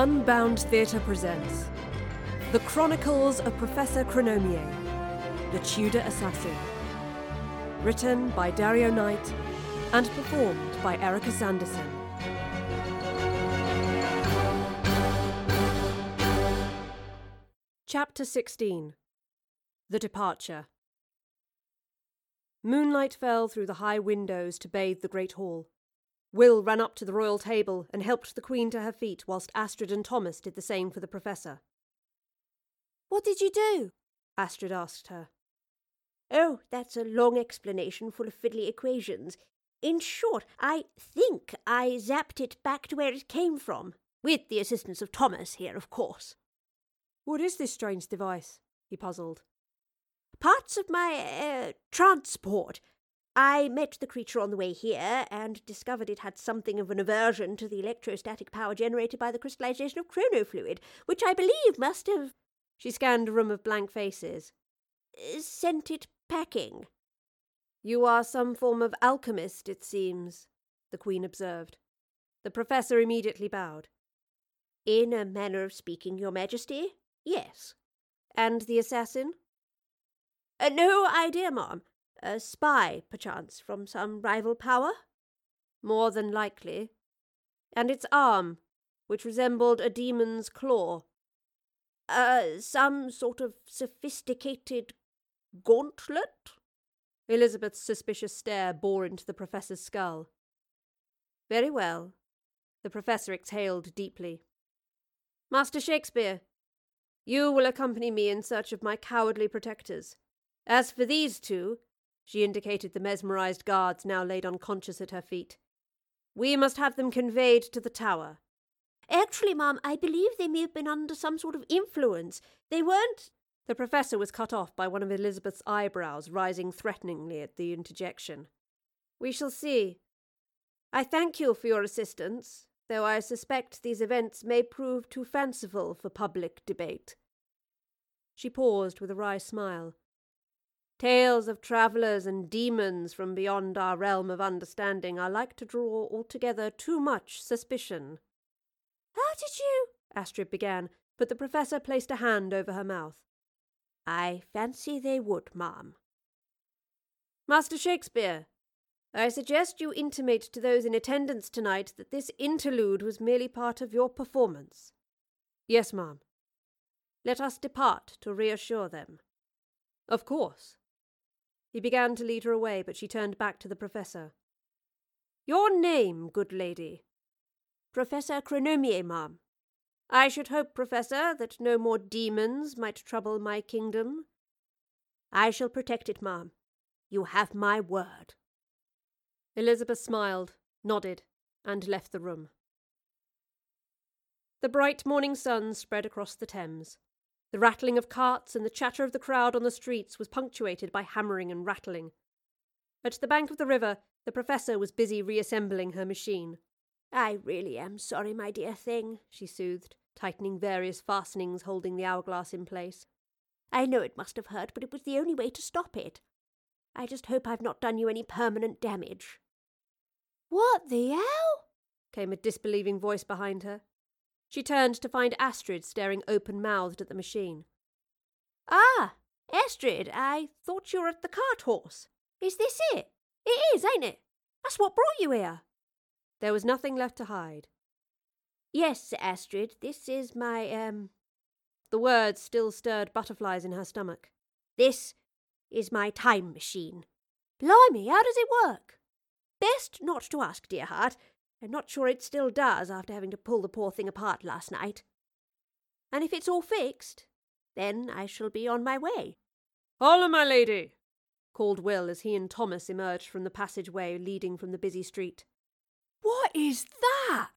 Unbound Theatre presents The Chronicles of Professor Chronomier, the Tudor Assassin. Written by Dario Knight and performed by Erica Sanderson. Chapter 16 The Departure. Moonlight fell through the high windows to bathe the great hall. Will ran up to the royal table and helped the Queen to her feet, whilst Astrid and Thomas did the same for the Professor. What did you do? Astrid asked her. Oh, that's a long explanation full of fiddly equations. In short, I think I zapped it back to where it came from, with the assistance of Thomas here, of course. What is this strange device? he puzzled. Parts of my uh, transport. I met the creature on the way here and discovered it had something of an aversion to the electrostatic power generated by the crystallization of chronofluid, which I believe must have. She scanned a room of blank faces. Uh, sent it packing. You are some form of alchemist, it seems, the Queen observed. The Professor immediately bowed. In a manner of speaking, Your Majesty, yes. And the assassin? Uh, no idea, ma'am. A spy, perchance, from some rival power? More than likely. And its arm, which resembled a demon's claw. Uh, some sort of sophisticated gauntlet? Elizabeth's suspicious stare bore into the Professor's skull. Very well. The Professor exhaled deeply. Master Shakespeare, you will accompany me in search of my cowardly protectors. As for these two, she indicated the mesmerized guards now laid unconscious at her feet, we must have them conveyed to the tower. Actually, ma'am, I believe they may have been under some sort of influence. They weren't. The professor was cut off by one of Elizabeth's eyebrows rising threateningly at the interjection. We shall see. I thank you for your assistance, though I suspect these events may prove too fanciful for public debate. She paused with a wry smile. Tales of travellers and demons from beyond our realm of understanding are like to draw altogether too much suspicion. How did you? Astrid began, but the Professor placed a hand over her mouth. I fancy they would, ma'am. Master Shakespeare, I suggest you intimate to those in attendance tonight that this interlude was merely part of your performance. Yes, ma'am. Let us depart to reassure them. Of course. He began to lead her away, but she turned back to the Professor. Your name, good lady? Professor Chronomier, ma'am. I should hope, Professor, that no more demons might trouble my kingdom. I shall protect it, ma'am. You have my word. Elizabeth smiled, nodded, and left the room. The bright morning sun spread across the Thames. The rattling of carts and the chatter of the crowd on the streets was punctuated by hammering and rattling. At the bank of the river, the Professor was busy reassembling her machine. I really am sorry, my dear thing, she soothed, tightening various fastenings holding the hourglass in place. I know it must have hurt, but it was the only way to stop it. I just hope I've not done you any permanent damage. What the hell? came a disbelieving voice behind her. She turned to find Astrid staring open mouthed at the machine. Ah, Astrid, I thought you were at the cart horse. Is this it? It is, ain't it? That's what brought you here. There was nothing left to hide. Yes, Astrid, this is my, um. The words still stirred butterflies in her stomach. This is my time machine. Blimey, how does it work? Best not to ask, dear heart. I'm not sure it still does after having to pull the poor thing apart last night. And if it's all fixed, then I shall be on my way. Holla, my lady! called Will as he and Thomas emerged from the passageway leading from the busy street. What is that?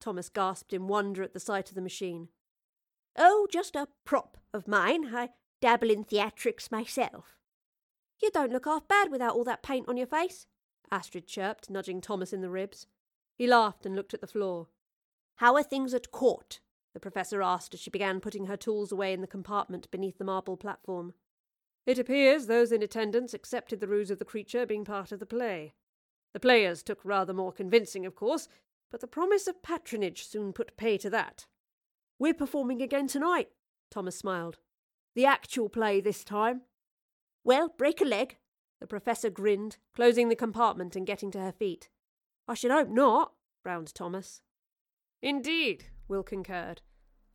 Thomas gasped in wonder at the sight of the machine. Oh, just a prop of mine. I dabble in theatrics myself. You don't look half bad without all that paint on your face, Astrid chirped, nudging Thomas in the ribs. He laughed and looked at the floor. How are things at court? the Professor asked as she began putting her tools away in the compartment beneath the marble platform. It appears those in attendance accepted the ruse of the creature being part of the play. The players took rather more convincing, of course, but the promise of patronage soon put pay to that. We're performing again tonight, Thomas smiled. The actual play this time. Well, break a leg. The professor grinned, closing the compartment and getting to her feet. I should hope not, frowned Thomas. Indeed, Will concurred.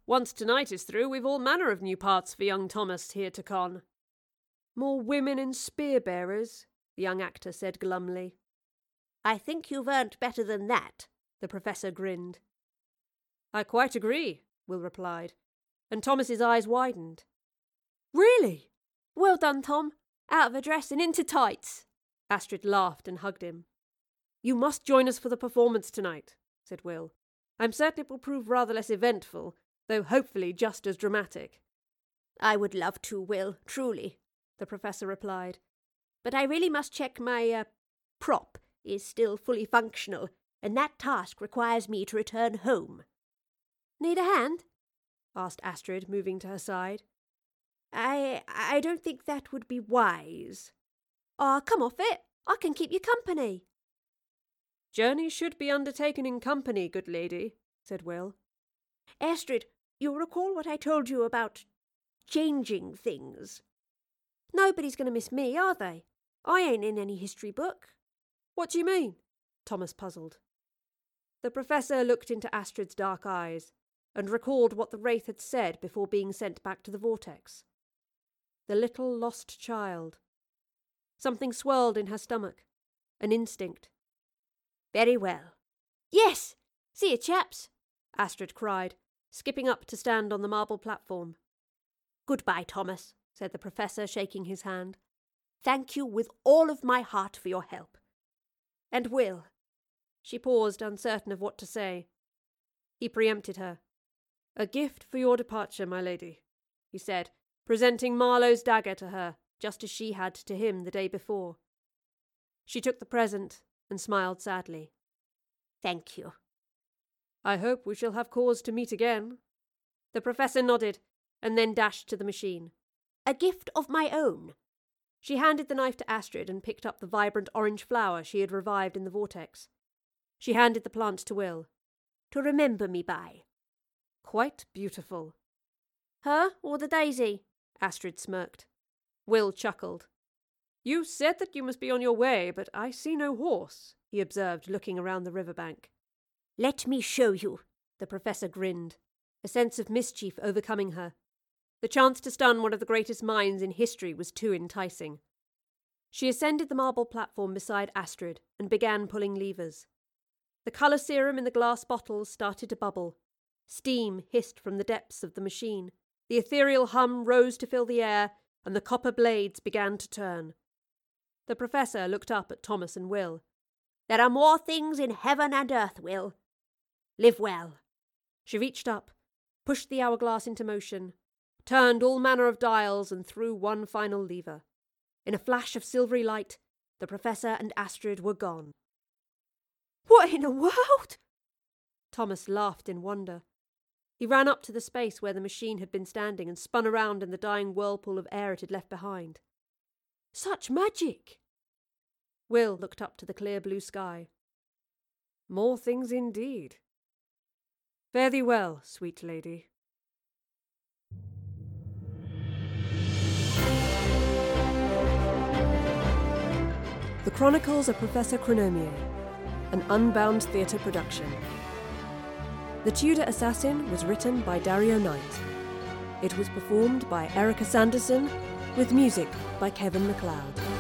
Once tonight is through, we've all manner of new parts for young Thomas here to con. More women and spear bearers, the young actor said glumly. I think you've earned better than that, the professor grinned. I quite agree, Will replied, and Thomas's eyes widened. Really? Well done, Tom. Out of a dress and into tights. Astrid laughed and hugged him. You must join us for the performance tonight, said Will. I'm certain it will prove rather less eventful, though hopefully just as dramatic. I would love to, Will, truly, the professor replied. But I really must check my, uh, prop is still fully functional, and that task requires me to return home. Need a hand? asked Astrid, moving to her side. I I don't think that would be wise. Ah, oh, come off it. I can keep you company. Journeys should be undertaken in company, good lady, said Will. Astrid, you'll recall what I told you about changing things. Nobody's going to miss me, are they? I ain't in any history book. What do you mean? Thomas puzzled. The professor looked into Astrid's dark eyes and recalled what the wraith had said before being sent back to the vortex. The little lost child. Something swirled in her stomach. An instinct. Very well. Yes! See you, chaps! Astrid cried, skipping up to stand on the marble platform. Goodbye, Thomas, said the professor, shaking his hand. Thank you with all of my heart for your help. And Will. She paused, uncertain of what to say. He preempted her. A gift for your departure, my lady, he said, presenting Marlowe's dagger to her, just as she had to him the day before. She took the present and smiled sadly. Thank you. I hope we shall have cause to meet again. The professor nodded and then dashed to the machine. A gift of my own. She handed the knife to Astrid and picked up the vibrant orange flower she had revived in the vortex. She handed the plant to Will. To remember me by. Quite beautiful. Her or the daisy? Astrid smirked. Will chuckled. You said that you must be on your way, but I see no horse, he observed, looking around the river bank. Let me show you, the professor grinned, a sense of mischief overcoming her. The chance to stun one of the greatest minds in history was too enticing. She ascended the marble platform beside Astrid and began pulling levers. The colour serum in the glass bottles started to bubble. Steam hissed from the depths of the machine. The ethereal hum rose to fill the air, and the copper blades began to turn. The professor looked up at Thomas and Will. There are more things in heaven and earth, Will. Live well. She reached up, pushed the hourglass into motion, turned all manner of dials, and threw one final lever. In a flash of silvery light, the professor and Astrid were gone. What in the world? Thomas laughed in wonder. He ran up to the space where the machine had been standing and spun around in the dying whirlpool of air it had left behind. Such magic! Will looked up to the clear blue sky. More things indeed. Fare thee well, sweet lady. The Chronicles of Professor Chronomier, an unbound theatre production. The Tudor Assassin was written by Dario Knight. It was performed by Erica Sanderson, with music by Kevin MacLeod.